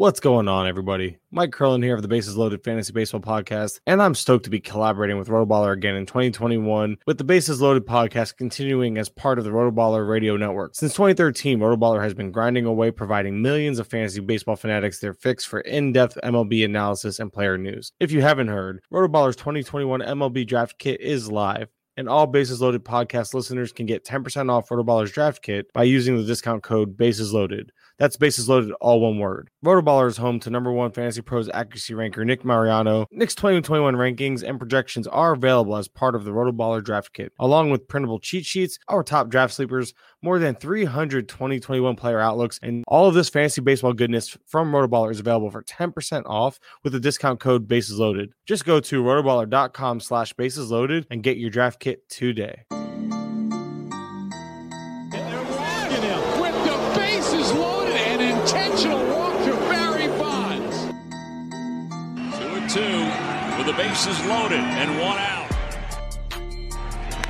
What's going on, everybody? Mike Curlin here of the Bases Loaded Fantasy Baseball Podcast, and I'm stoked to be collaborating with Rotoballer again in 2021 with the Bases Loaded Podcast continuing as part of the Rotoballer Radio Network. Since 2013, Rotoballer has been grinding away, providing millions of fantasy baseball fanatics their fix for in depth MLB analysis and player news. If you haven't heard, Rotoballer's 2021 MLB Draft Kit is live and all Bases Loaded podcast listeners can get 10% off Rotoballer's draft kit by using the discount code Bases Loaded. That's bases loaded, all one word. Rotoballer is home to number one fantasy pros accuracy ranker Nick Mariano. Nick's 2021 rankings and projections are available as part of the Rotoballer draft kit, along with printable cheat sheets, our top draft sleepers, more than 300 2021 player outlooks, and all of this fantasy baseball goodness from Rotoballer is available for 10% off with the discount code bases loaded. Just go to rotoballer.com slash bases loaded and get your draft kit today. The bases loaded and one out.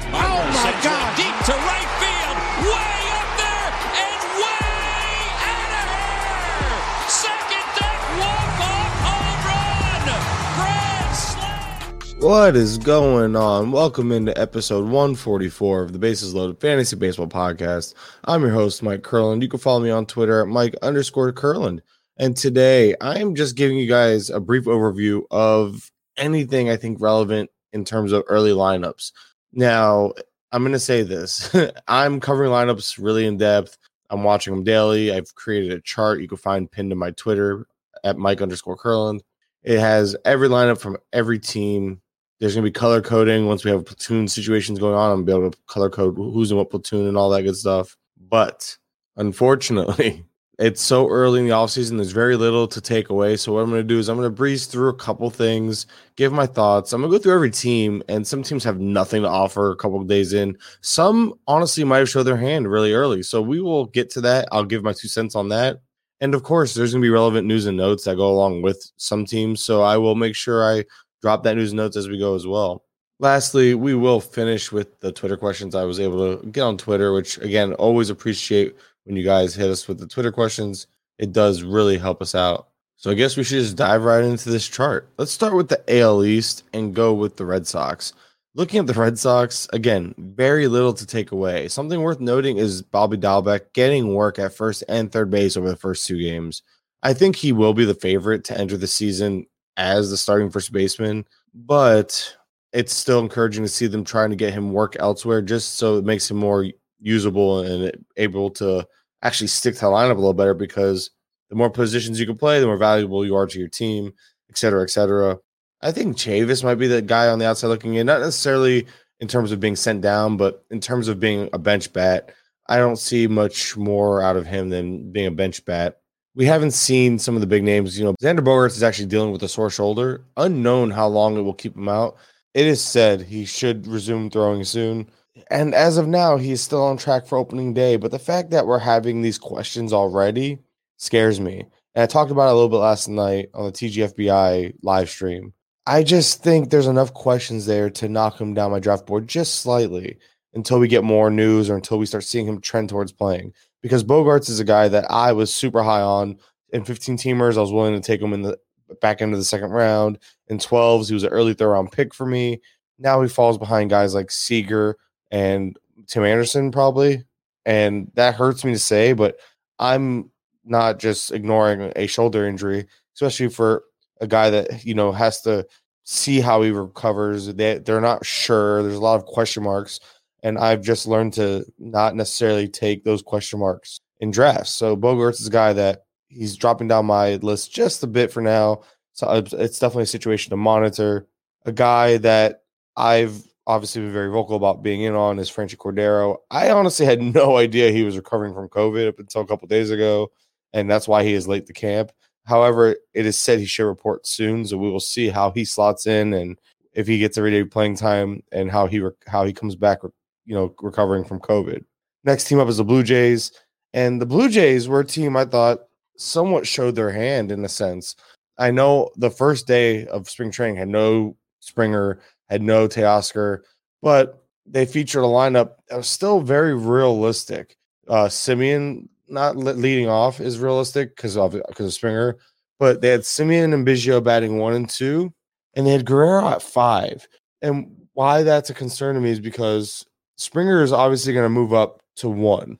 oh my God! Deep to right field, way up there and way out of here. Second deck walk-off home run, grand slam. What is going on? Welcome into episode 144 of the Bases Loaded Fantasy Baseball Podcast. I'm your host, Mike Curland. You can follow me on Twitter at Mike underscore Curland. And today I am just giving you guys a brief overview of anything I think relevant in terms of early lineups. Now, I'm going to say this I'm covering lineups really in depth. I'm watching them daily. I've created a chart you can find pinned to my Twitter at Mike underscore Curland. It has every lineup from every team. There's going to be color coding once we have platoon situations going on. I'm going to be able to color code who's in what platoon and all that good stuff. But unfortunately, it's so early in the offseason. There's very little to take away. So what I'm going to do is I'm going to breeze through a couple things, give my thoughts. I'm going to go through every team, and some teams have nothing to offer a couple of days in. Some honestly might have showed their hand really early. So we will get to that. I'll give my two cents on that. And of course, there's going to be relevant news and notes that go along with some teams. So I will make sure I drop that news and notes as we go as well. Lastly, we will finish with the Twitter questions I was able to get on Twitter, which again, always appreciate when you guys hit us with the Twitter questions. It does really help us out. So I guess we should just dive right into this chart. Let's start with the AL East and go with the Red Sox. Looking at the Red Sox, again, very little to take away. Something worth noting is Bobby Dalbec getting work at first and third base over the first two games. I think he will be the favorite to enter the season as the starting first baseman, but it's still encouraging to see them trying to get him work elsewhere just so it makes him more usable and able to actually stick to the lineup a little better because the more positions you can play, the more valuable you are to your team, et cetera, et cetera. I think Chavis might be the guy on the outside looking in, not necessarily in terms of being sent down, but in terms of being a bench bat. I don't see much more out of him than being a bench bat. We haven't seen some of the big names. You know, Xander Bogaerts is actually dealing with a sore shoulder. Unknown how long it will keep him out. It is said he should resume throwing soon. And as of now, he's still on track for opening day. But the fact that we're having these questions already scares me. And I talked about it a little bit last night on the TGFBI live stream. I just think there's enough questions there to knock him down my draft board just slightly until we get more news or until we start seeing him trend towards playing. Because Bogaerts is a guy that I was super high on in 15 teamers. I was willing to take him in the back end of the second round. In 12s, he was an early third round pick for me. Now he falls behind guys like Seager, and Tim Anderson probably. And that hurts me to say, but I'm not just ignoring a shoulder injury, especially for a guy that, you know, has to see how he recovers. They, they're not sure. There's a lot of question marks. And I've just learned to not necessarily take those question marks in drafts. So Bogaerts is a guy that he's dropping down my list just a bit for now. So it's definitely a situation to monitor. A guy that I've obviously been very vocal about being in on is Franchy Cordero. I honestly had no idea he was recovering from COVID up until a couple days ago, and that's why he is late to camp. However, it is said he should report soon, so we will see how he slots in and if he gets everyday playing time and how he how he comes back, you know, recovering from COVID. Next team up is the Blue Jays, and the Blue Jays were a team I thought somewhat showed their hand in a sense. I know the first day of spring training had no Springer, had no Teoscar, but they featured a lineup that was still very realistic. Uh, Semien not leading off is realistic because of because of Springer, but they had Semien and Biggio batting one and two, and they had Guerrero at five. And why that's a concern to me is because Springer is obviously going to move up to one.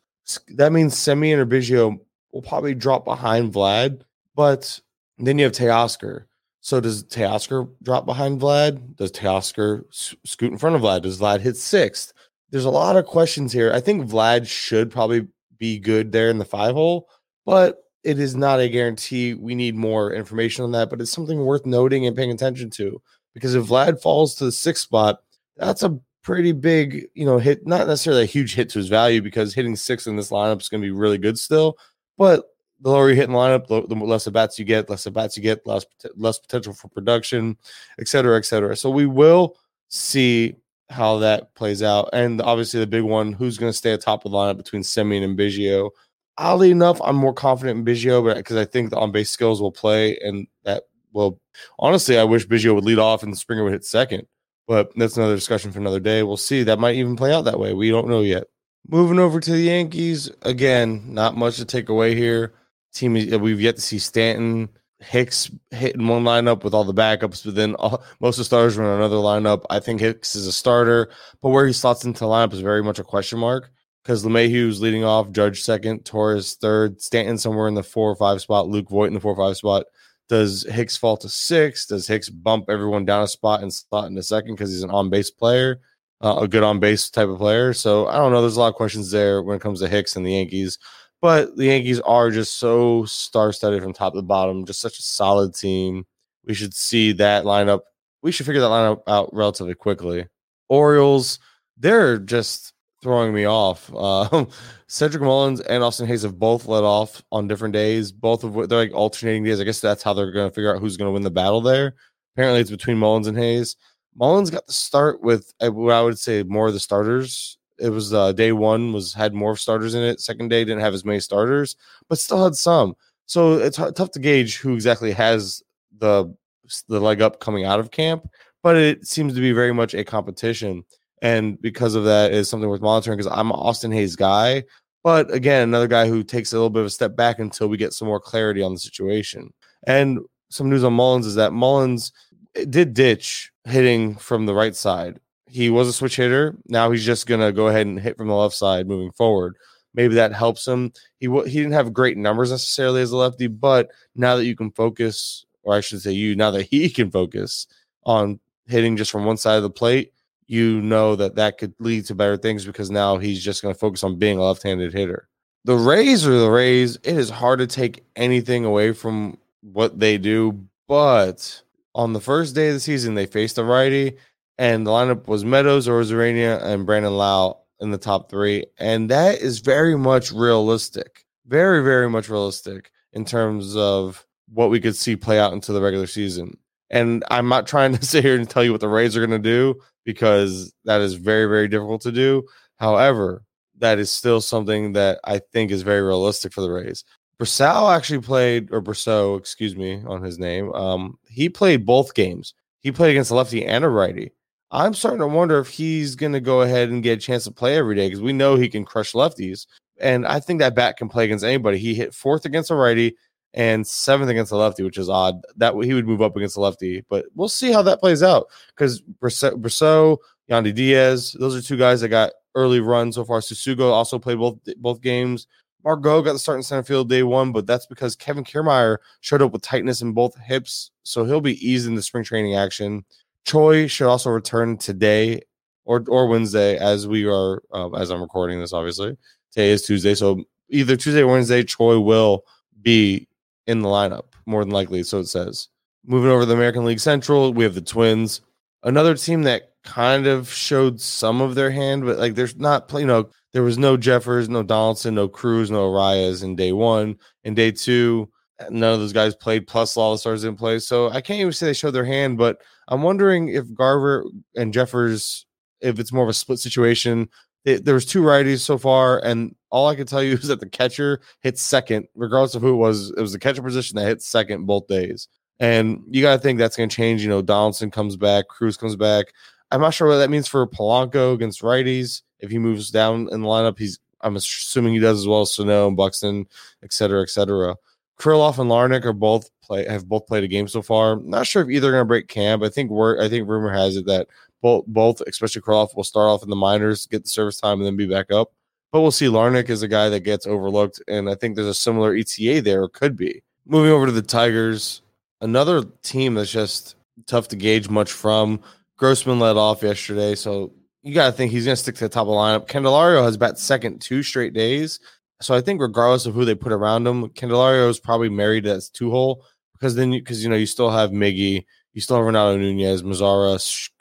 That means Semien or Biggio will probably drop behind Vlad, but then you have Teoscar. So does Teoscar drop behind Vlad? Does Teoscar scoot in front of Vlad? Does Vlad hit sixth? There's a lot of questions here. I think Vlad should probably be good there in the five hole, but it is not a guarantee. We need more information on that, but it's something worth noting and paying attention to because if Vlad falls to the sixth spot, that's a pretty big, you know, hit, not necessarily a huge hit to his value because hitting six in this lineup is going to be really good still. But the lower you hit in the lineup, the, less at bats you get, less at bats you get, less less potential for production, et cetera, et cetera. So we will see how that plays out. And obviously the big one, who's going to stay atop of the lineup between Semien and Biggio. Oddly enough, I'm more confident in Biggio, but because I think the on base skills will play and that will honestly, I wish Biggio would lead off and Springer would hit second. But that's another discussion for another day. We'll see. That might even play out that way. We don't know yet. Moving over to the Yankees, again, not much to take away here. Team we've yet to see Stanton, Hicks hitting one lineup with all the backups, but then all, most of the starters run another lineup. I think Hicks is a starter, but where he slots into the lineup is very much a question mark because LeMahieu's leading off, Judge second, Torres third, Stanton somewhere in the four or five spot, Luke Voit in the four or five spot. Does Hicks fall to six? Does Hicks bump everyone down a spot and slot into second because he's an on base player, uh, a good on base type of player? So I don't know. There's a lot of questions there when it comes to Hicks and the Yankees. But the Yankees are just so star studded from top to bottom, just such a solid team. We should see that lineup. We should figure that lineup out relatively quickly. Orioles, they're just throwing me off. Uh, Cedric Mullins and Austin Hays have both led off on different days. Both of what they're like alternating days. I guess that's how they're going to figure out who's going to win the battle there. Apparently, it's between Mullins and Hays. Mullins got the start with uh, what I would say more of the starters it was uh, day one was had more starters in it. Second day didn't have as many starters, but still had some. So it's h- tough to gauge who exactly has the the leg up coming out of camp. But it seems to be very much a competition, and because of that, is something worth monitoring. Because I'm an Austin Hays guy, but again, another guy who takes a little bit of a step back until we get some more clarity on the situation. And some news on Mullins is that Mullins did ditch hitting from the right side he was a switch hitter. Now he's just gonna go ahead and hit from the left side moving forward. Maybe that helps him. He he didn't have great numbers necessarily as a lefty, but now that you can focus, or I should say, you now that he can focus on hitting just from one side of the plate, you know that that could lead to better things because now he's just going to focus on being a left-handed hitter. The Rays are the Rays. It is hard to take anything away from what they do, but on the first day of the season, they faced a righty and the lineup was Meadows, Arozarena, and Brandon Lowe in the top three. And that is very much realistic. Very, very much realistic in terms of what we could see play out into the regular season. And I'm not trying to sit here and tell you what the Rays are going to do because that is very, very difficult to do. However, that is still something that I think is very realistic for the Rays. Brosseau actually played, or Brosseau, excuse me, on his name. Um, he played both games. He played against a lefty and a righty. I'm starting to wonder if he's going to go ahead and get a chance to play every day because we know he can crush lefties. And I think that bat can play against anybody. He hit fourth against a righty and seventh against a lefty, which is odd. That he would move up against a lefty, but we'll see how that plays out because Brosseau, Yandy Diaz, those are two guys that got early runs so far. Tsutsugo also played both both games. Margot got the start in center field day one, but that's because Kevin Kiermaier showed up with tightness in both hips, so he'll be eased in the spring training action. Choi should also return today or or Wednesday as we are uh, as I'm recording this. Obviously, today is Tuesday, so either Tuesday or Wednesday, Choi will be in the lineup more than likely. So it says. Moving over to the American League Central, we have the Twins, another team that kind of showed some of their hand, but like there's not, you know, there was no Jeffers, no Donaldson, no Cruz, no Arraez in day one. In day two, none of those guys played, plus lot of stars didn't play. So I can't even say they showed their hand, but I'm wondering if Garver and Jeffers, if it's more of a split situation. It, there was two righties so far, and all I can tell you is that the catcher hit second, regardless of who it was. It was the catcher position that hit second both days. And you got to think that's going to change. You know, Donaldson comes back, Cruz comes back. I'm not sure what that means for Polanco against righties. If he moves down in the lineup, he's I'm assuming he does as well as Sano and Buxton, et cetera, et cetera. Kirilloff and Larnach are both play have both played a game so far. Not sure if either are going to break camp. I think we're I think rumor has it that both both especially Kirilloff will start off in the minors, get the service time, and then be back up. But we'll see. Larnach is a guy that gets overlooked, and I think there's a similar ETA there, or could be. Moving over to the Tigers, another team that's just tough to gauge much from. Grossman led off yesterday, so you got to think he's going to stick to the top of the lineup. Candelario has bat second two straight days. So I think regardless of who they put around him, Candelario is probably married as two hole because then because you, know you still have Miggy, you still have Renato Nunez, Mazara,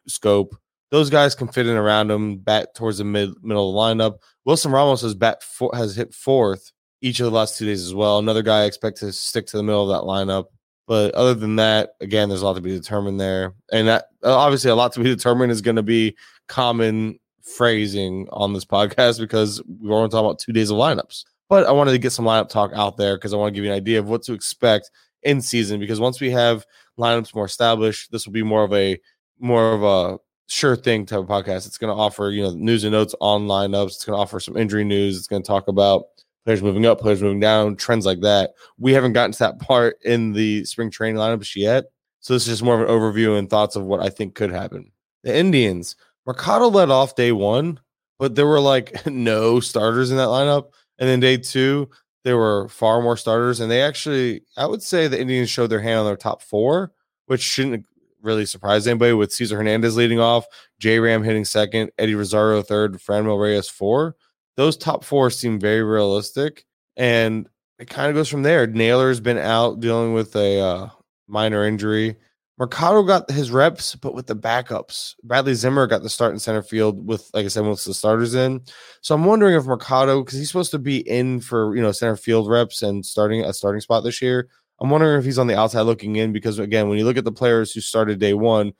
Schoop. Those guys can fit in around him, bat towards the mid middle of the lineup. Wilson Ramos has bat four, has hit fourth each of the last two days as well. Another guy I expect to stick to the middle of that lineup. But other than that, again, there's a lot to be determined there, and that obviously a lot to be determined is going to be common phrasing on this podcast because we want to talk about two days of lineups. But I wanted to get some lineup talk out there because I want to give you an idea of what to expect in season. Because once we have lineups more established, this will be more of a more of a sure thing type of podcast. It's going to offer you know news and notes on lineups. It's going to offer some injury news. It's going to talk about players moving up, players moving down, trends like that. We haven't gotten to that part in the spring training lineups yet. So this is just more of an overview and thoughts of what I think could happen. The Indians, Mercado led off day one, but there were like no starters in that lineup. And then day two, there were far more starters. And they actually, I would say the Indians showed their hand on their top four, which shouldn't really surprise anybody with Cesar Hernandez leading off, J Ram hitting second, Eddie Rosario third, Franmil Reyes four. Those top four seem very realistic. And it kind of goes from there. Naylor's been out dealing with a uh, minor injury. Mercado got his reps, but with the backups. Bradley Zimmer got the start in center field with, like I said, of the starters in. So I'm wondering if Mercado, because he's supposed to be in for you know center field reps and starting a starting spot this year. I'm wondering if he's on the outside looking in because again, when you look at the players who started day one,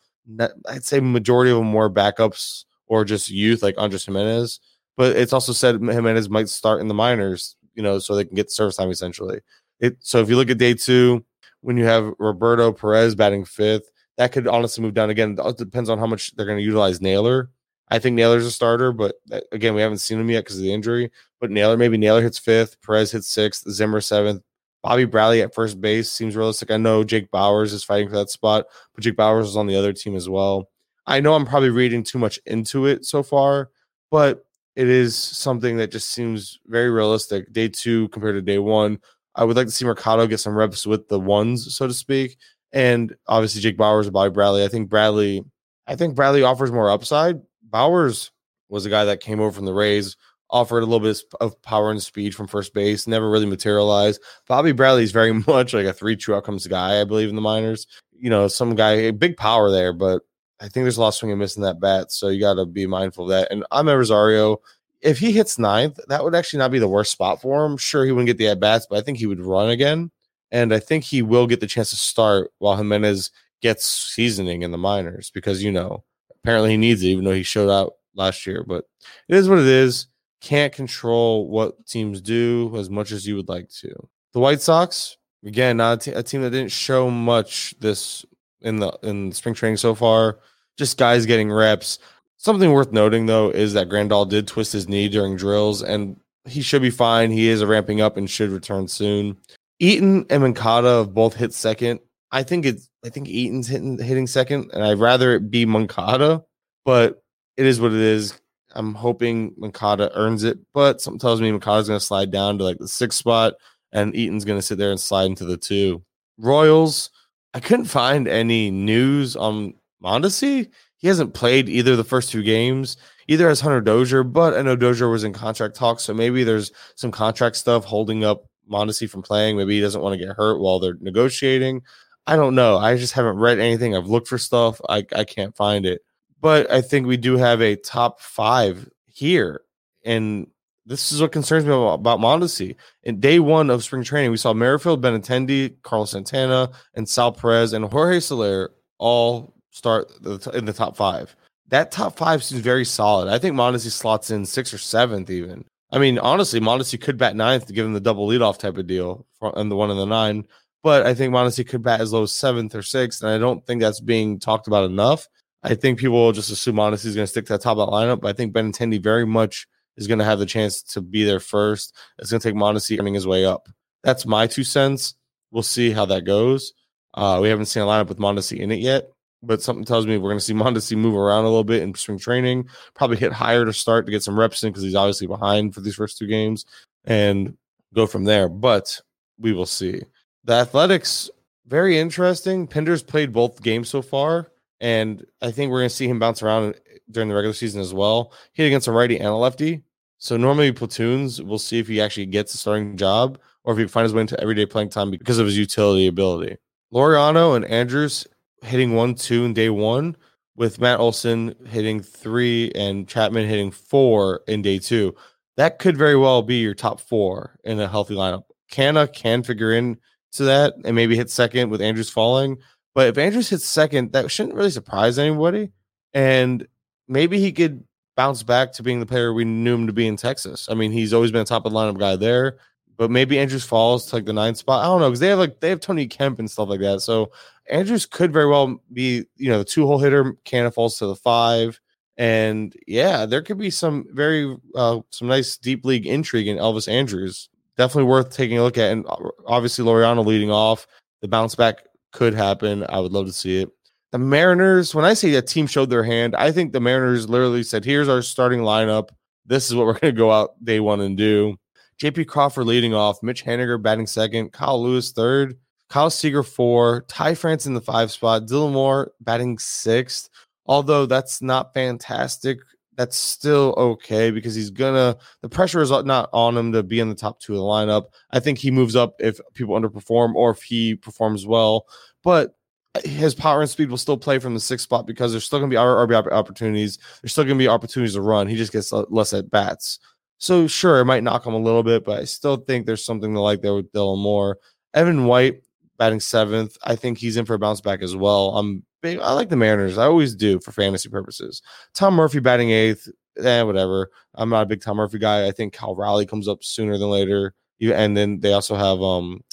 I'd say majority of them were backups or just youth like Andres Gimenez. But it's also said Gimenez might start in the minors, you know, so they can get service time essentially. It so if you look at day two, when you have Roberto Perez batting fifth. That could honestly move down again. It depends on how much they're going to utilize Naylor. I think Naylor's a starter, but again, we haven't seen him yet because of the injury. But Naylor, maybe Naylor hits fifth, Perez hits sixth, Zimmer seventh, Bobby Bradley at first base seems realistic. I know Jake Bauers is fighting for that spot, but Jake Bauers is on the other team as well. I know I'm probably reading too much into it so far, but it is something that just seems very realistic. Day two compared to day one. I would like to see Mercado get some reps with the ones, so to speak. And obviously Jake Bauers or Bobby Bradley. I think Bradley, I think Bradley offers more upside. Bauers was a guy that came over from the Rays, offered a little bit of power and speed from first base, never really materialized. Bobby Bradley is very much like a three true outcomes guy, I believe, in the minors. You know, some guy, big power there, but I think there's a lot of swing and miss in that bat. So you got to be mindful of that. And I'm a Rosario if he hits ninth, that would actually not be the worst spot for him. Sure, he wouldn't get the at bats, but I think he would run again. And I think he will get the chance to start while Gimenez gets seasoning in the minors because, you know, apparently he needs it, even though he showed out last year. But it is what it is. Can't control what teams do as much as you would like to. The White Sox, again, not a, t- a team that didn't show much this in the in spring training so far. Just guys getting reps. Something worth noting though is that Grandal did twist his knee during drills, and he should be fine. He is ramping up and should return soon. Eaton and Moncada have both hit second. I think it's I think Eaton's hitting hitting second, and I'd rather it be Moncada, but it is what it is. I'm hoping Moncada earns it, but something tells me Moncada's gonna slide down to like the sixth spot, and Eaton's gonna sit there and slide into the two. Royals, I couldn't find any news on Mondesi. He hasn't played either the first two games, either as Hunter Dozier, but I know Dozier was in contract talks, so maybe there's some contract stuff holding up Mondesi from playing. Maybe he doesn't want to get hurt while they're negotiating. I don't know. I just haven't read anything. I've looked for stuff. I, I can't find it. But I think we do have a top five here. And this is what concerns me about, about Mondesi. In day one of spring training, we saw Merrifield, Benintendi, Carlos Santana, and Sal Perez and Jorge Soler all start in the top five. That top five seems very solid. I think Mondesi slots in sixth or seventh, even. I mean, honestly, Mondesi could bat ninth to give him the double leadoff type of deal and the one and the nine. But I think Mondesi could bat as low as seventh or sixth, and I don't think that's being talked about enough. I think people will just assume Mondesi is going to stick to the top of that lineup. But I think Benintendi very much is going to have the chance to be there first. It's going to take Mondesi earning his way up. That's my two cents. we'll see how that goes. Uh, we haven't seen a lineup with Mondesi in it yet, but something tells me we're going to see Mondesi move around a little bit in spring training. Probably hit higher to start to get some reps in because he's obviously behind for these first two games, and go from there. But we will see. The Athletics very interesting. Pinder's played both games so far, and I think we're going to see him bounce around uh, during the regular season as well. Hit against a righty and a lefty. So normally platoons, we'll see if he actually gets a starting job or if he can find his way into everyday playing time because of his utility ability. Laureano and Andrus hitting one, two in day one, with Matt Olson hitting three and Chapman hitting four in day two. That could very well be your top four in a healthy lineup. Canha can figure in to that and maybe hit second with Andrus falling. But if Andrus hits second, that shouldn't really surprise anybody. And maybe he could bounce back to being the player we knew him to be in Texas. I mean, he's always been a top of the lineup guy there, but maybe Andrus falls to like the ninth spot. I don't know because they have like they have Tony Kemp and stuff like that. So Andrus could very well be, you know, the two hole hitter. Canha falls to the five, and yeah, there could be some very uh, some nice deep league intrigue in Elvis Andrus. Definitely worth taking a look at, and uh, obviously Laureano leading off. The bounce back could happen. I would love to see it. The Mariners, when I say that team showed their hand, I think the Mariners literally said, here's our starting lineup. This is what we're going to go out day one and do. JP Crawford leading off, Mitch Haniger batting second, Kyle Lewis third, Kyle Seager four, Ty France in the five spot, Dylan Moore batting sixth. Although that's not fantastic, that's still okay because he's gonna the pressure is not on him to be in the top two of the lineup. I think he moves up if people underperform or if he performs well. But his power and speed will still play from the sixth spot because there's still to be RB opportunities. There's still to be opportunities to run. He just gets less at bats. So sure, it might knock him a little bit, but I still think there's something to like there with Dylan Moore. Evan White batting seventh. I think he's in for a bounce back as well. I'm big. I like the Mariners. I always do for fantasy purposes. Tom Murphy batting eighth. Eh, whatever. I'm not a big Tom Murphy guy. I think Cal Raleigh comes up sooner than later. And then they also have um,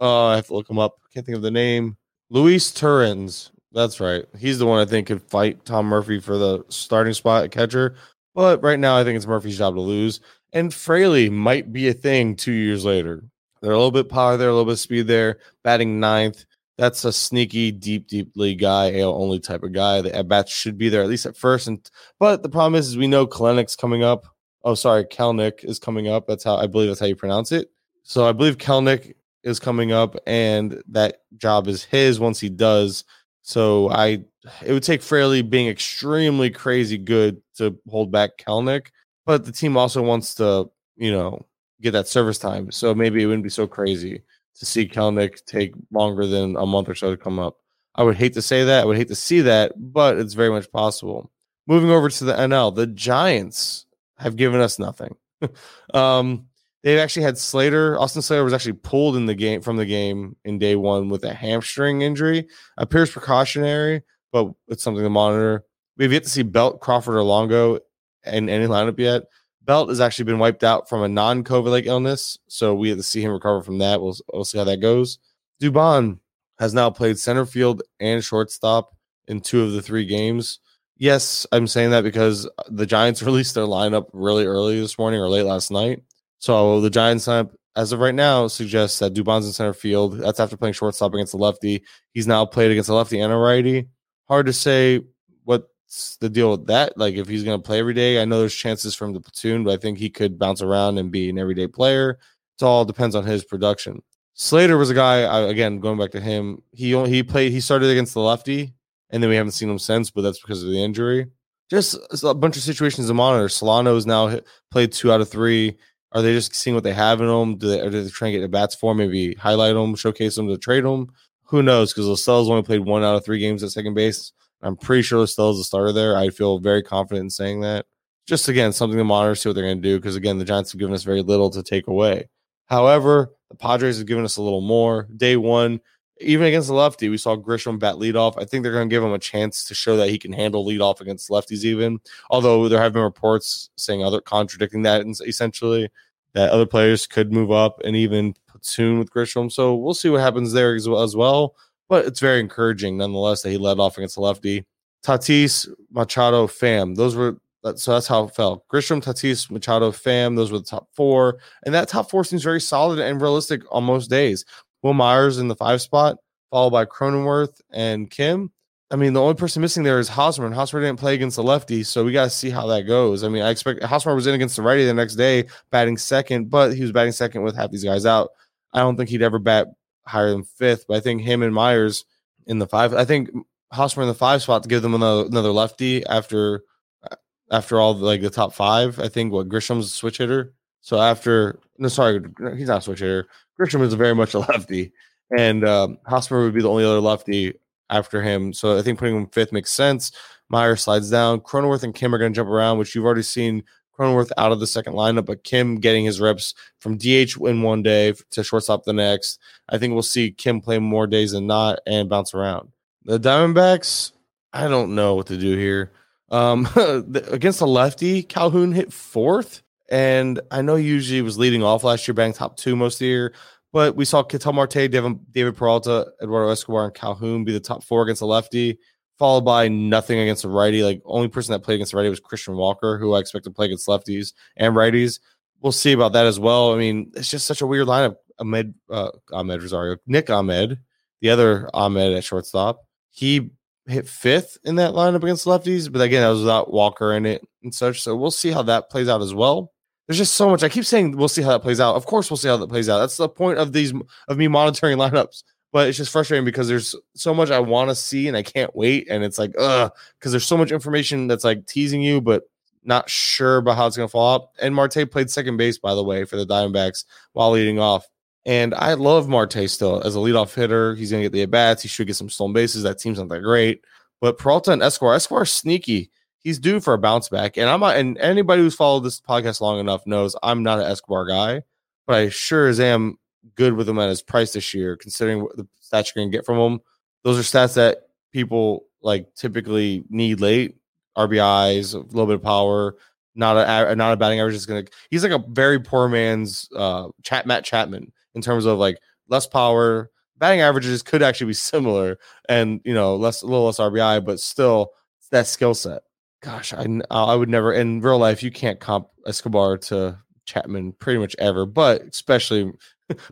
uh, I have to look him up. Can't think of the name. Luis Torrens. That's right. He's the one I think could fight Tom Murphy for the starting spot at catcher. But right now, I think it's Murphy's job to lose. And Fraley might be a thing two years later. They're a little bit power there, a little bit speed there. Batting ninth. That's a sneaky, deep, deep league guy, AL only type of guy. The at bats should be there at least at first. And but the problem is, is we know Kleinic's coming up. Oh, sorry, Kelenic is coming up. That's how I believe that's how you pronounce it. So I believe Kelenic is coming up, and that job is his once he does. So I, it would take Fraley being extremely crazy good to hold back Kelenic, but the team also wants to, you know, get that service time. So maybe it wouldn't be so crazy to see Kelenic take longer than a month or so to come up. I would hate to say that. I would hate to see that, but it's very much possible. Moving over to the NL, the Giants have given us nothing. um, they actually had Slater. Austin Slater was actually pulled in the game from the game in day one with a hamstring injury. Appears precautionary, but it's something to monitor. We've yet to see Belt, Crawford, or Longo in any lineup yet. Belt has actually been wiped out from a non-COVID like illness, so we have to see him recover from that. We'll, we'll see how that goes. Dubon has now played center field and shortstop in two of the three games. Yes, I'm saying that because the Giants released their lineup really early this morning or late last night. So the Giants lineup, as of right now, suggests that Dubon's in center field. That's after playing shortstop against the lefty. He's now played against a lefty and a righty. Hard to say what's the deal with that. Like if he's going to play every day, I know there's chances from the platoon, but I think he could bounce around and be an everyday player. It all depends on his production. Slater was a guy. again, going back to him, he he played. He started against the lefty, and then we haven't seen him since. But that's because of the injury. Just a bunch of situations to monitor. Solano has now played two out of three. Are they just seeing what they have in them? Do they, are they trying to get the bats for? Maybe highlight them, showcase them to trade them. Who knows? Because La Stella's only played one out of three games at second base. I'm pretty sure La Stella is a starter there. I feel very confident in saying that. Just again, something to monitor, see what they're going to do. Because again, the Giants have given us very little to take away. However, the Padres have given us a little more. Day one, even against the lefty, we saw Grisham bat leadoff. I think they're going to give him a chance to show that he can handle leadoff against lefties, even. Although there have been reports saying other contradicting that, essentially that other players could move up and even platoon with Grisham. So we'll see what happens there as well. As well. But it's very encouraging nonetheless that he led off against the lefty. Tatis, Machado, Pham. Those were so that's how it felt. Grisham, Tatis, Machado, Pham. Those were the top four, and that top four seems very solid and realistic on most days. Wil Myers in the five spot, followed by Cronenworth and Kim. I mean, the only person missing there is Hosmer, and Hosmer didn't play against the lefty, so we got to see how that goes. I mean, I expect Hosmer was in against the righty the next day, batting second, but he was batting second with half these guys out. I don't think he'd ever bat higher than fifth, but I think him and Myers in the five. I think Hosmer in the five spot to give them another, another lefty after after all like the top five. I think what Grisham's a switch hitter. So after no, sorry, he's not a switch hitter. Grisham is very much a lefty, and um, Hosmer would be the only other lefty after him. So I think putting him fifth makes sense. Meyer slides down. Cronenworth and Kim are going to jump around, which you've already seen Cronenworth out of the second lineup, but Kim getting his reps from DH in one day to shortstop the next. I think we'll see Kim play more days than not and bounce around. The Diamondbacks, I don't know what to do here. Um, against the lefty, Calhoun hit fourth. And I know he usually was leading off last year, bang top two most of the year. But we saw Ketel Marte, David Peralta, Eduardo Escobar, and Calhoun be the top four against the lefty, followed by nothing against the righty. Like only person that played against the righty was Christian Walker, who I expect to play against lefties and righties. We'll see about that as well. I mean, it's just such a weird lineup. Ahmed, uh, Amed Rosario, Nick Ahmed, the other Ahmed at shortstop. He hit fifth in that lineup against lefties, but again, that was without Walker in it and such. So we'll see how that plays out as well. There's just so much. I keep saying we'll see how that plays out. Of course, we'll see how that plays out. That's the point of these of me monitoring lineups. But it's just frustrating because there's so much I want to see and I can't wait. And it's like, ugh, because there's so much information that's like teasing you, but not sure about how it's going to fall out. And Marte played second base, by the way, for the Diamondbacks while leading off. And I love Marte still as a leadoff hitter. He's going to get the at bats. He should get some stolen bases. That team's not that great. But Peralta and Escobar, Escobar sneaky. He's due for a bounce back. And I'm not, and anybody who's followed this podcast long enough knows I'm not an Escobar guy, but I sure as am good with him at his price this year, considering what the stats you're going to get from him. Those are stats that people like typically need late RBIs, a little bit of power, not a not a batting average is going to. He's like a very poor man's uh, chat Matt Chapman in terms of like less power. Batting averages could actually be similar, and you know less a little less RBI, but still that skill set. Gosh, I I would never in real life you can't comp Escobar to Chapman pretty much ever, but especially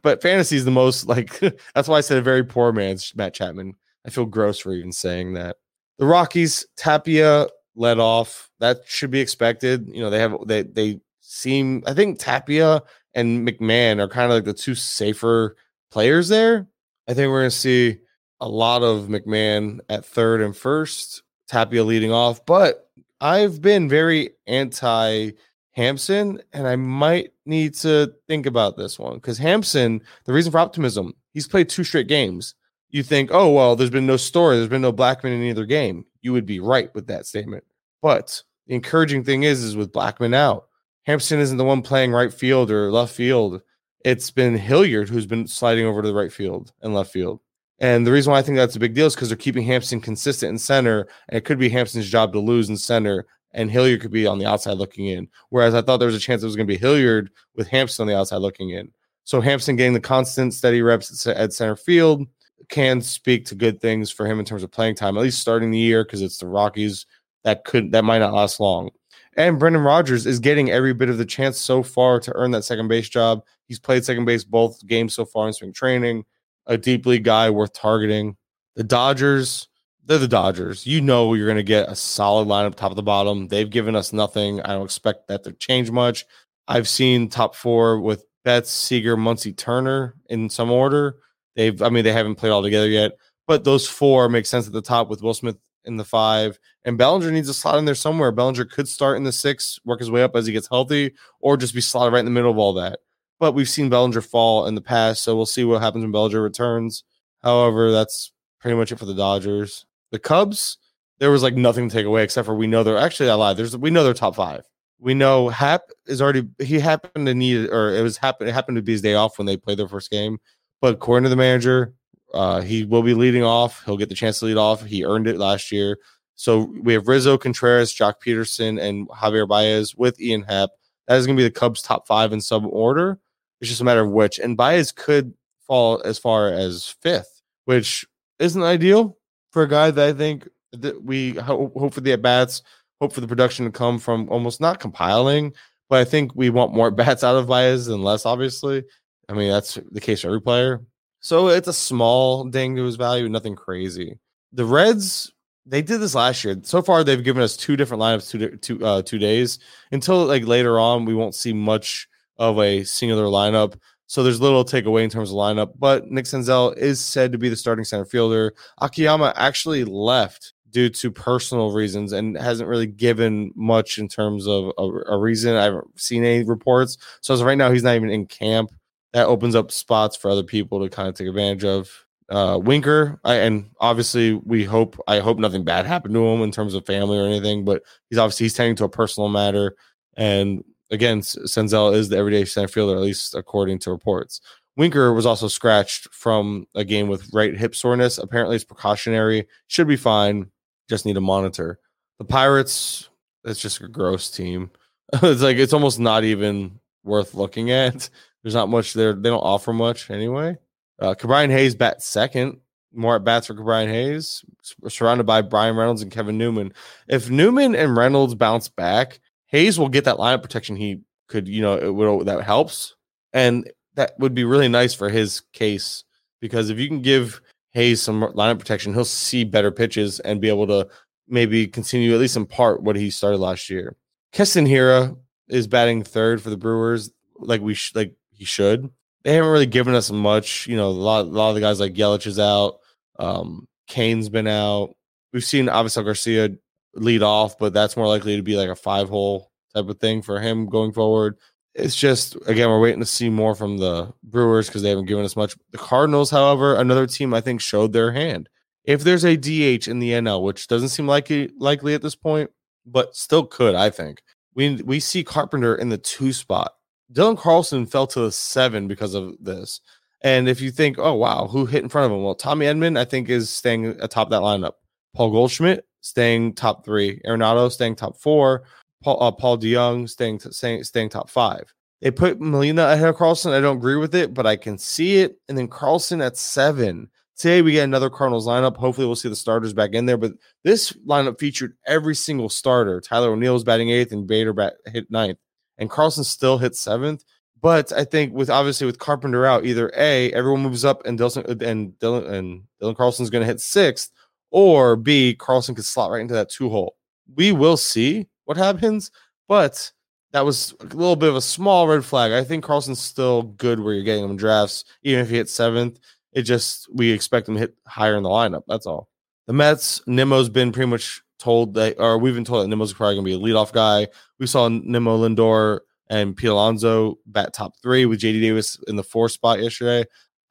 but fantasy is the most like that's why I said a very poor man's Matt Chapman. I feel gross for even saying that. The Rockies, Tapia led off. That should be expected. You know, they have they they seem I think Tapia and McMahon are kind of like the two safer players there. I think we're going to see a lot of McMahon at third and first, Tapia leading off. But I've been very anti Hampson, and I might need to think about this one because Hampson, the reason for optimism, he's played two straight games. You think, oh, well, there's been no story, there's been no Blackmon in either game. You would be right with that statement. But the encouraging thing is, is with Blackmon out, Hampson isn't the one playing right field or left field. It's been Hilliard who's been sliding over to the right field and left field. And the reason why I think that's a big deal is because they're keeping Hampson consistent in center, and it could be Hampson's job to lose in center, and Hilliard could be on the outside looking in. Whereas I thought there was a chance it was going to be Hilliard with Hampson on the outside looking in. So Hampson getting the constant, steady reps at center field can speak to good things for him in terms of playing time, at least starting the year because it's the Rockies. That could that might not last long. And Brendan Rodgers is getting every bit of the chance so far to earn that second base job. He's played second base both games so far in spring training. A deep league guy worth targeting. The Dodgers, they're the Dodgers. You know you're going to get a solid lineup top of the bottom. They've given us nothing. I don't expect that to change much. I've seen top four with Betts, Seager, Muncy, Turner in some order. They've, I mean, they haven't played all together yet, but those four make sense at the top with Will Smith in the five, and Bellinger needs a slot in there somewhere. Bellinger could start in the six, work his way up as he gets healthy, or just be slotted right in the middle of all that. But we've seen Bellinger fall in the past, so we'll see what happens when Bellinger returns. However, that's pretty much it for the Dodgers. The Cubs, there was like nothing to take away except for we know they're actually I lied. There's we know they're top five. We know Happ is already he happened to need or it was happen it happened to be his day off when they played their first game. But according to the manager, uh, he will be leading off. He'll get the chance to lead off. He earned it last year. So we have Rizzo, Contreras, Joc Pederson, and Javier Baez with Ian Happ. That is going to be the Cubs' top five in sub order. It's just a matter of which. And Baez could fall as far as fifth, which isn't ideal for a guy that I think that we hope for the at bats, hope for the production to come from almost not compiling, but I think we want more bats out of Baez than less, obviously. I mean, that's the case for every player. So it's a small ding to his value, nothing crazy. The Reds, they did this last year. So far, they've given us two different lineups, two two uh, two days. Until like later on, we won't see much of a singular lineup. So there's little takeaway in terms of lineup. But Nick Senzel is said to be the starting center fielder. Akiyama actually left due to personal reasons and hasn't really given much in terms of a, a reason. I haven't seen any reports. So as of right now, he's not even in camp. That opens up spots for other people to kind of take advantage of. Uh, Winker, I, and obviously we hope I hope nothing bad happened to him in terms of family or anything, but he's obviously he's tending to a personal matter. And again, Senzel is the everyday center fielder, at least according to reports. Winker was also scratched from a game with right hip soreness. Apparently, it's precautionary, should be fine just need to monitor. The Pirates, it's just a gross team. it's like it's almost not even worth looking at. There's not much there. They don't offer much anyway. Uh Hayes bat second. More at bats for Ke'Bryan Hayes, surrounded by Bryan Reynolds and Kevin Newman. If Newman and Reynolds bounce back, Hayes will get that lineup protection he could, you know, would that helps. And that would be really nice for his case because if you can give Hayes some lineup protection, he'll see better pitches and be able to maybe continue at least in part what he started last year. Keston Hiura is batting third for the Brewers, like we sh- like he should. They haven't really given us much. You know, a lot, a lot of the guys like Yelich is out. Um, Cain's been out. We've seen Avisail Garcia lead off, but that's more likely to be like a five hole type of thing for him going forward it's just again we're waiting to see more from the Brewers because they haven't given us much. The Cardinals, however, another team I think showed their hand. If there's a DH in the NL, which doesn't seem likely likely at this point, but still could, I think we we see Carpenter in the two spot. Dylan Carlson fell to the seven because of this. And if you think, oh wow, who hit in front of him? Well, Tommy Edman, I think, is staying atop that lineup. Paul Goldschmidt staying top three. Arenado staying top four. Paul, uh, Paul DeJong staying, staying staying top five. They put Molina ahead of Carlson. I don't agree with it, but I can see it. And then Carlson at seven. Today we get another Cardinals lineup. Hopefully we'll see the starters back in there. But this lineup featured every single starter. Tyler O'Neill was batting eighth, and Bader bat, hit ninth, and Carlson still hit seventh. But I think with obviously with Carpenter out, either a everyone moves up and Dylan and Dylan and Dylan Carlson's going to hit sixth, or b Carlson could slot right into that two hole. We will see what happens. But that was a little bit of a small red flag. I think Carlson's still good where you're getting him drafts, even if he hits seventh. It just we expect him to hit higher in the lineup. That's all. The Mets, Nimmo's been pretty much told that, or we've been told that Nimmo's probably gonna be a leadoff guy. We saw Nimmo Lindor and Pete Alonso bat top three with JD Davis in the four spot yesterday.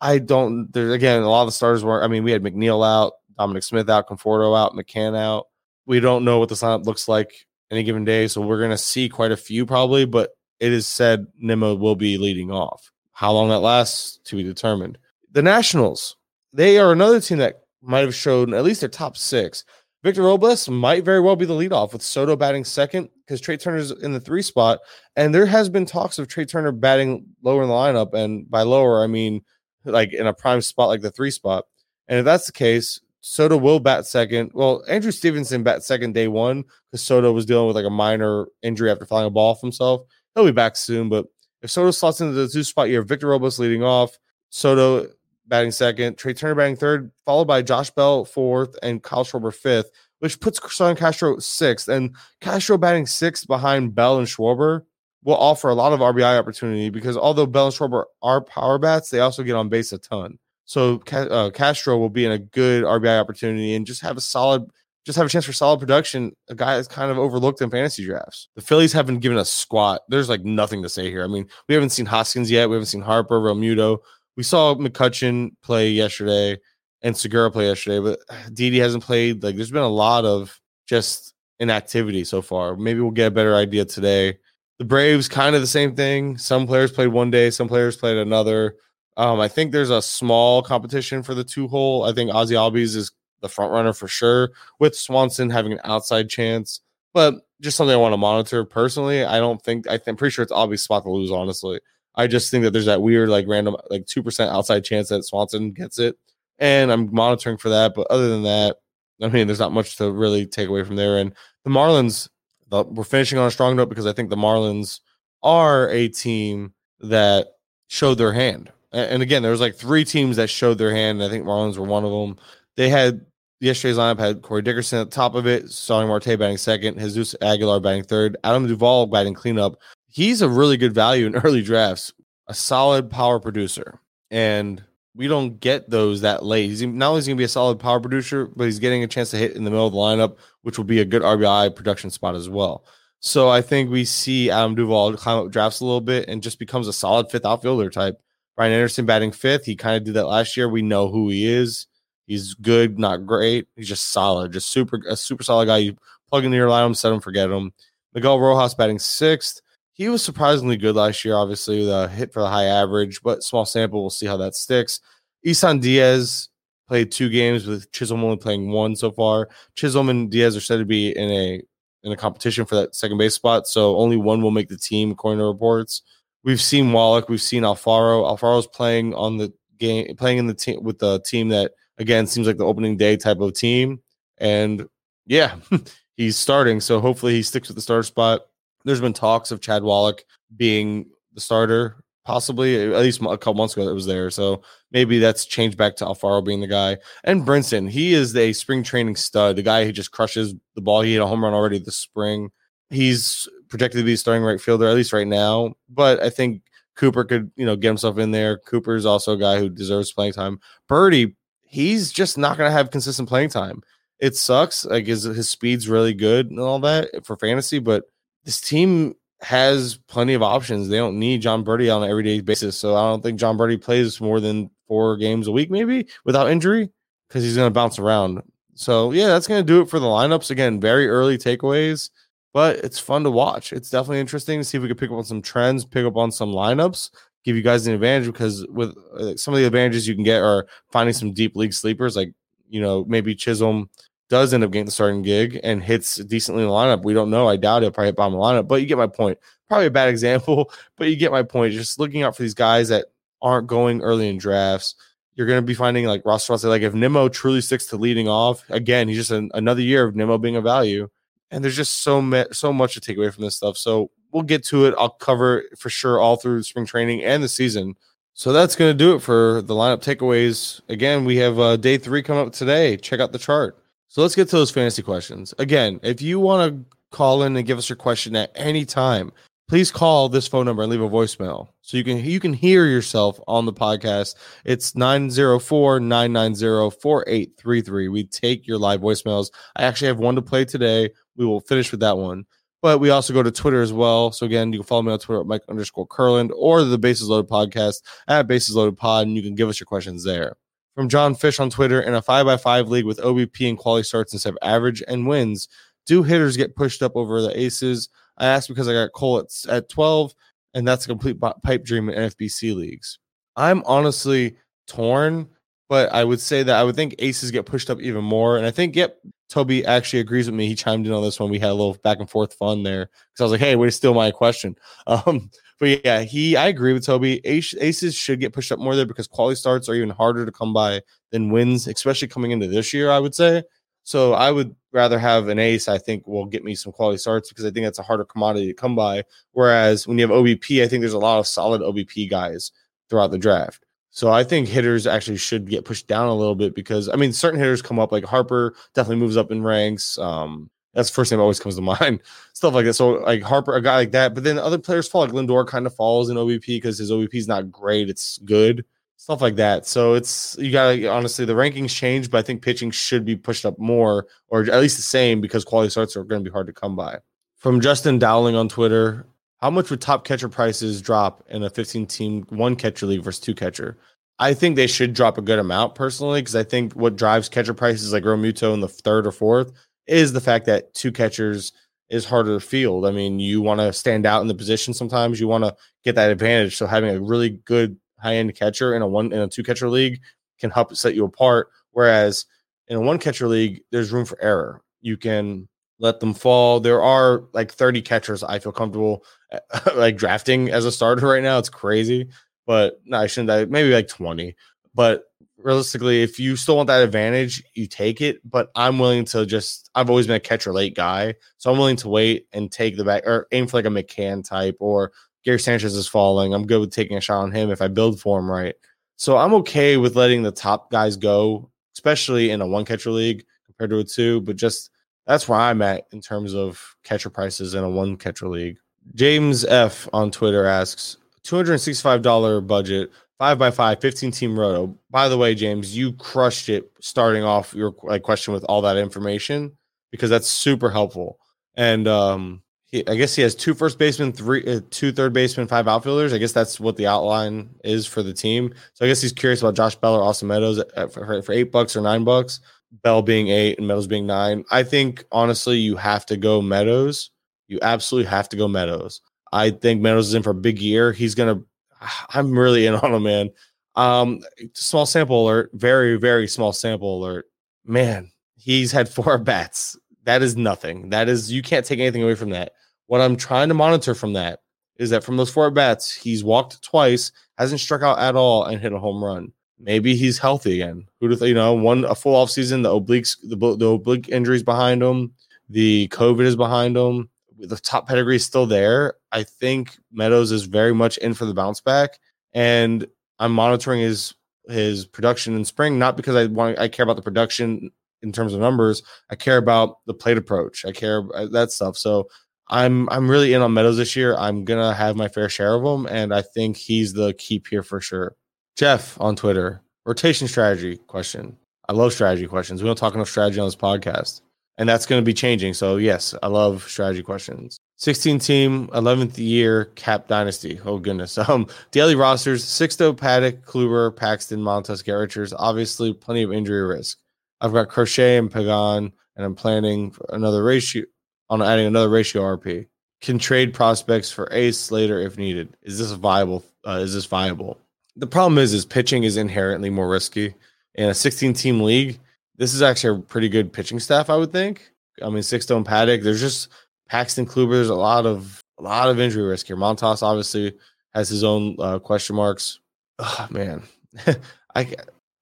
I don't. There's again a lot of the starters weren't. I mean, we had McNeil out, Dominic Smith out, Conforto out, McCann out. We don't know what the lineup looks like any given day. So we're going to see quite a few probably, but it is said Nimmo will be leading off. How long that lasts to be determined. The Nationals, they are another team that might have shown at least their top six. Victor Robles might very well be the leadoff with Soto batting second because Trea Turner's in the three spot. And there has been talks of Trea Turner batting lower in the lineup. And by lower, I mean like in a prime spot like the three spot. And if that's the case, Soto will bat second. Well, Andrew Stevenson bat second day one because Soto was dealing with like a minor injury after flying a ball off himself. He'll be back soon. But if Soto slots into the two spot, you have Victor Robles leading off, Soto batting second, Trea Turner batting third, followed by Josh Bell fourth and Kyle Schwarber fifth, which puts Starlin Castro sixth. And Castro batting sixth behind Bell and Schwarber will offer a lot of RBI opportunity because although Bell and Schwarber are power bats, they also get on base a ton. So uh, Castro will be in a good RBI opportunity and just have a solid, just have a chance for solid production. A guy that's kind of overlooked in fantasy drafts. The Phillies haven't given us squat. There's like nothing to say here. I mean, we haven't seen Hoskins yet. We haven't seen Harper, Realmuto. We saw McCutchen play yesterday and Segura play yesterday, but Didi hasn't played. Like, there's been a lot of just inactivity so far. Maybe we'll get a better idea today. The Braves, kind of the same thing. Some players played one day, some players played another. Um, I think there's a small competition for the two hole. I think Ozzy Albies is the front runner for sure, with Swanson having an outside chance. But just something I want to monitor personally. I don't think I am pretty sure it's Albies spot to lose. Honestly, I just think that there's that weird like random like two percent outside chance that Swanson gets it, and I'm monitoring for that. But other than that, I mean, there's not much to really take away from there. And the Marlins, the, we're finishing on a strong note because I think the Marlins are a team that showed their hand And again, there was like three teams that showed their hand. And I think Marlins were one of them. They had yesterday's lineup had Corey Dickerson at the top of it, Starling Marte batting second, Jesus Aguilar batting third, Adam Duvall batting cleanup. He's a really good value in early drafts, a solid power producer. And we don't get those that late. He's not only going to be a solid power producer, but he's getting a chance to hit in the middle of the lineup, which will be a good RBI production spot as well. So I think we see Adam Duvall climb up drafts a little bit and just becomes a solid fifth outfielder type. Brian Anderson batting fifth. He kind of did that last year. We know who he is. He's good, not great. He's just solid, just super a super solid guy. You plug into your lineup, set him, forget him. Miguel Rojas batting sixth. He was surprisingly good last year, obviously, with a hit for the high average, but small sample. We'll see how that sticks. Isan Diaz played two games with Chisholm only playing one so far. Chisholm and Diaz are said to be in a in a competition for that second base spot, so only one will make the team according to reports. We've seen Wallach, we've seen Alfaro. Alfaro's playing on the game, playing in the team with the team that again seems like the opening day type of team, and yeah, he's starting. So hopefully he sticks with the starter spot. There's been talks of Chad Wallach being the starter, possibly at least a couple months ago that was there. So maybe that's changed back to Alfaro being the guy. And Brinson, he is a spring training stud, the guy who just crushes the ball. He hit a home run already this spring. He's projected to be starting right fielder, at least right now. But I think Cooper could, you know, get himself in there. Cooper's also a guy who deserves playing time. Berti, he's just not going to have consistent playing time. It sucks. Like his his speed's really good and all that for fantasy, but this team has plenty of options. They don't need Jon Berti on an everyday basis. So I don't think Jon Berti plays more than four games a week, maybe without injury, because he's going to bounce around. So yeah, that's going to do it for the lineups. Again, very early takeaways, but it's fun to watch. It's definitely interesting to see if we can pick up on some trends, pick up on some lineups, give you guys an advantage because with uh, some of the advantages you can get are finding some deep league sleepers, like you know maybe Chisholm does end up getting the starting gig and hits decently in the lineup. We don't know. I doubt he'll probably hit bottom of the lineup, but you get my point. Probably a bad example, but you get my point. Just looking out for these guys that aren't going early in drafts. You're going to be finding like Ross like if Nimmo truly sticks to leading off, again, he's just an, another year of Nimmo being a value. And there's just so so much to take away from this stuff. So we'll get to it. I'll cover for sure all through spring training and the season. So that's going to do it for the lineup takeaways. Again, we have uh, day three coming up today. Check out the chart. So let's get to those fantasy questions. Again, if you want to call in and give us your question at any time, please call this phone number and leave a voicemail so you can you can hear yourself on the podcast. It's 904-990-4833. We take your live voicemails. I actually have one to play today. We will finish with that one. But we also go to Twitter as well. So again, you can follow me on Twitter at Mike underscore Curland or the Bases Loaded podcast at Bases Loaded Pod, and you can give us your questions there from John Fish on Twitter in a five by five league with OBP and quality starts instead of average and wins. Do hitters get pushed up over the aces? I asked because I got Cole at, at 12, and that's a complete pipe dream in NFBC leagues. I'm honestly torn, but I would say that I would think aces get pushed up even more. And I think, yep, Toby actually agrees with me. He chimed in on this one. We had a little back and forth fun there because I was like, hey, way to steal my question. Um, but yeah, he I agree with Toby. Aces should get pushed up more there because quality starts are even harder to come by than wins, especially coming into this year. I would say. So I would rather have an ace. I think will get me some quality starts because I think that's a harder commodity to come by. Whereas when you have OBP, I think there's a lot of solid OBP guys throughout the draft. So I think hitters actually should get pushed down a little bit because I mean certain hitters come up like Harper definitely moves up in ranks. Um, that's the first name that always comes to mind. Stuff like that. So like Harper, a guy like that. But then other players fall. Like Lindor kind of falls in OBP because his OBP is not great. It's good. Stuff like that. So it's you gotta honestly the rankings change, but I think pitching should be pushed up more, or at least the same, because quality starts are going to be hard to come by. From Justin Dowling on Twitter, how much would top catcher prices drop in a 15 team one catcher league versus two catcher? I think they should drop a good amount personally, because I think what drives catcher prices like Realmuto in the third or fourth is the fact that two catchers is harder to field. I mean, you want to stand out in the position sometimes. You want to get that advantage. So having a really good high end catcher in a one in a two catcher league can help set you apart. Whereas in a one catcher league, there's room for error. You can let them fall. There are like 30 catchers I feel comfortable like drafting as a starter right now. It's crazy, but no, I shouldn't. Maybe like 20. But realistically, if you still want that advantage, you take it. But I'm willing to just, I've always been a catcher late guy. So I'm willing to wait and take the back or aim for like a McCann type or Gary Sanchez is falling. I'm good with taking a shot on him if I build for him right. So I'm okay with letting the top guys go, especially in a one catcher league compared to a two. But just that's where I'm at in terms of catcher prices in a one catcher league. James F on Twitter asks $265 budget, five by five, 15 team roto. By the way, James, you crushed it starting off your like question with all that information because that's super helpful. And um, he, I guess he has two first basemen, three, uh, two third basemen, five outfielders. I guess that's what the outline is for the team. So I guess he's curious about Josh Bell or Austin Meadows for, for eight bucks or nine bucks. Bell being eight and Meadows being nine. I think honestly, you have to go Meadows. You absolutely have to go Meadows. I think Meadows is in for a big year. He's gonna. I'm really in on him, man. Um, small sample alert, very very small sample alert. Man, he's had four bats. That is nothing. That is you can't take anything away from that. What I'm trying to monitor from that is that from those four bats, he's walked twice, hasn't struck out at all, and hit a home run. Maybe he's healthy again. Who do you know? One a full off season. The obliques, the, the oblique injuries behind him. The COVID is behind him the top pedigree is still there. I think Meadows is very much in for the bounce back, and I'm monitoring his his production in spring not because I want I care about the production in terms of numbers. I care about the plate approach. I care about uh, that stuff. So I'm I'm really in on Meadows this year. I'm gonna have my fair share of them, and I think he's the keep here for sure. Jeff on Twitter, rotation strategy question. I love strategy questions. We don't talk enough strategy on this podcast and that's going to be changing. So yes, I love strategy questions. 16 team, 11th year cap dynasty. Oh goodness. Um, daily rosters: Sixto, Paddack, Kluber, Paxton, Montas, Richards. Obviously, plenty of injury risk. I've got Crochet and Pagan, and I'm planning another ratio on adding another ratio RP. Can trade prospects for Ace later if needed. Is this viable? Uh, is this viable? The problem is, is pitching is inherently more risky in a 16 team league this is actually a pretty good pitching staff, I would think. I mean, Sixto Paddack. There's just Paxton Kluber. There's a lot of a lot of injury risk here. Montas obviously has his own uh, question marks. Oh, man, I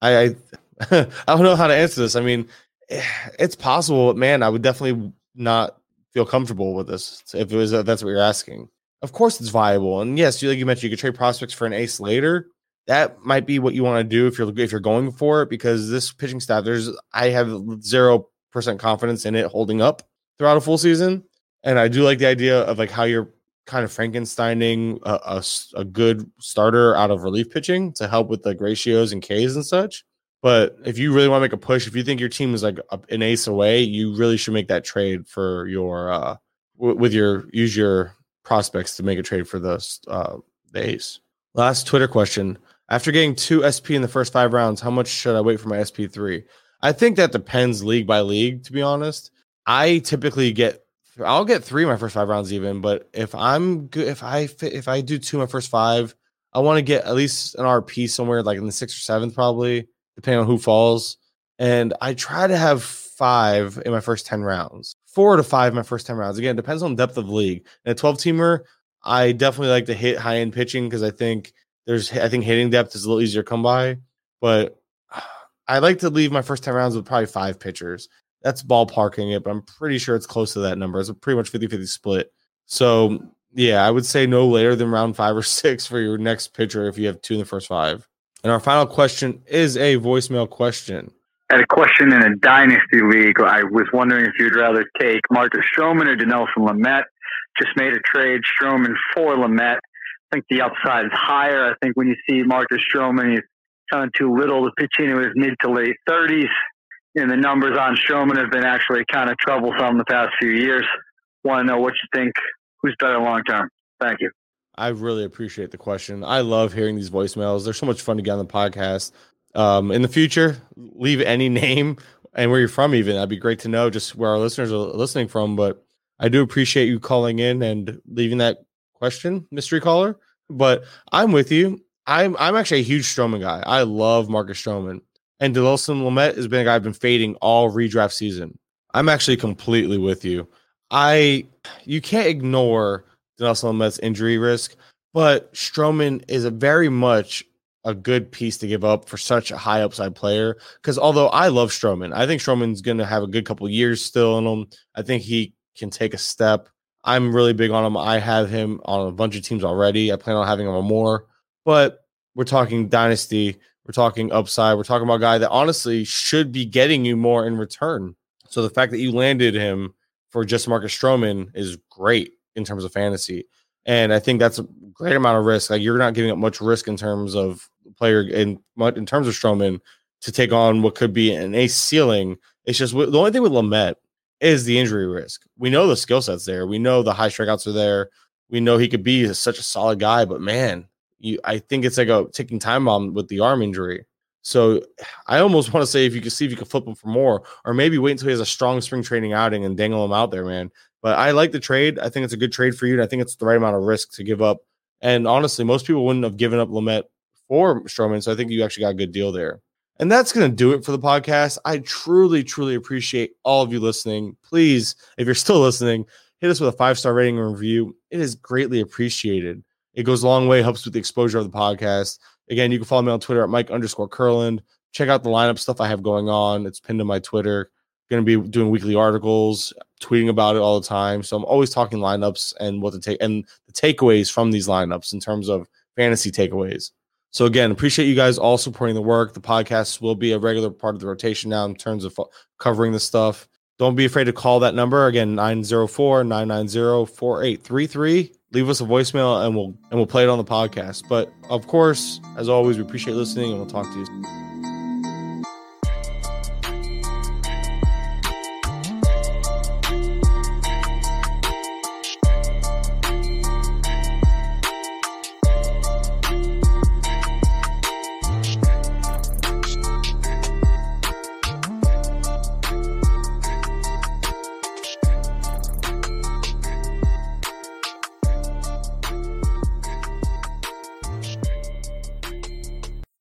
I I, I don't know how to answer this. I mean, it's possible, but man, I would definitely not feel comfortable with this if it was that's what you're asking. Of course, it's viable, and yes, like you mentioned, you could trade prospects for an ace later that might be what you want to do if you're if you're going for it because this pitching staff there's I have zero percent confidence in it holding up throughout a full season, and I do like the idea of like how you're kind of Frankensteining a, a, a good starter out of relief pitching to help with like ratios and Ks and such. But if you really want to make a push, if you think your team is like an ace away, you really should make that trade for your uh w- with your use your prospects to make a trade for the uh the ace. Last Twitter question. After getting two SP in the first five rounds, how much should I wait for my SP3? I think that depends league by league, to be honest. I typically get I'll get three my first five rounds even, but if I'm good if I fit if I do two my first five, I want to get at least an RP somewhere like in the sixth or seventh, probably, depending on who falls. And I try to have five in my first 10 rounds. Four to five in my first 10 rounds. Again, depends on depth of league. In a 12 teamer, I definitely like to hit high end pitching because I think there's I think hitting depth is a little easier to come by, but I like to leave my first 10 rounds with probably five pitchers. That's ballparking it, but I'm pretty sure it's close to that number. It's a pretty much 50 50 split. So, yeah, I would say no later than round five or six for your next pitcher if you have two in the first five. And our final question is a voicemail question. Had a question in a dynasty league. I was wondering if you'd rather take Marcus Stroman or Dinelson Lamet. Just made a trade Stroman for Lamet think the upside is higher. I think when you see Marcus Stroman, he's kind of too little to pitch into his mid to late 30s. And the numbers on Stroman have been actually kind of troublesome the past few years. Want to know what you think? Who's better long term? Thank you. I really appreciate the question. I love hearing these voicemails. They're so much fun to get on the podcast. Um, in the future, leave any name and where you're from, even. That'd be great to know just where our listeners are listening from. But I do appreciate you calling in and leaving that question, mystery caller. But I'm with you. I'm I'm actually a huge Stroman guy. I love Marcus Stroman. And Dinelson Lamet has been a guy I've been fading all redraft season. I'm actually completely with you. I you can't ignore Dinelson Lamet's injury risk, but Stroman is a very much a good piece to give up for such a high upside player. Because although I love Stroman, I think Stroman's going to have a good couple years still in him. I think he can take a step I'm really big on him. I have him on a bunch of teams already. I plan on having him on more, but we're talking dynasty. We're talking upside. We're talking about a guy that honestly should be getting you more in return. So the fact that you landed him for just Marcus Stroman is great in terms of fantasy. And I think that's a great amount of risk. Like you're not giving up much risk in terms of player in in terms of Stroman to take on what could be an ace ceiling. It's just the only thing with Lamet is the injury risk. We know the skill sets there. We know the high strikeouts are there. We know he could be such a solid guy, but man, you, I think it's like a ticking time bomb with the arm injury. So I almost want to say if you can see if you can flip him for more, or maybe wait until he has a strong spring training outing and dangle him out there, man. But I like the trade. I think it's a good trade for you. And I think it's the right amount of risk to give up. And honestly, most people wouldn't have given up Lamet for Stroman. So I think you actually got a good deal there. And that's going to do it for the podcast. I truly, truly appreciate all of you listening. Please, if you're still listening, hit us with a five star rating and review. It is greatly appreciated. It goes a long way, helps with the exposure of the podcast. Again, you can follow me on Twitter at Mike underscore Curland. Check out the lineup stuff I have going on. It's pinned to my Twitter. Going to be doing weekly articles, tweeting about it all the time. So I'm always talking lineups and what to take and the takeaways from these lineups in terms of fantasy takeaways. So again, appreciate you guys all supporting the work. The podcast will be a regular part of the rotation now in terms of uh, covering the stuff. Don't be afraid to call that number again 904-990-4833. Leave us a voicemail and we'll and we'll play it on the podcast. But of course, as always, we appreciate listening and we'll talk to you.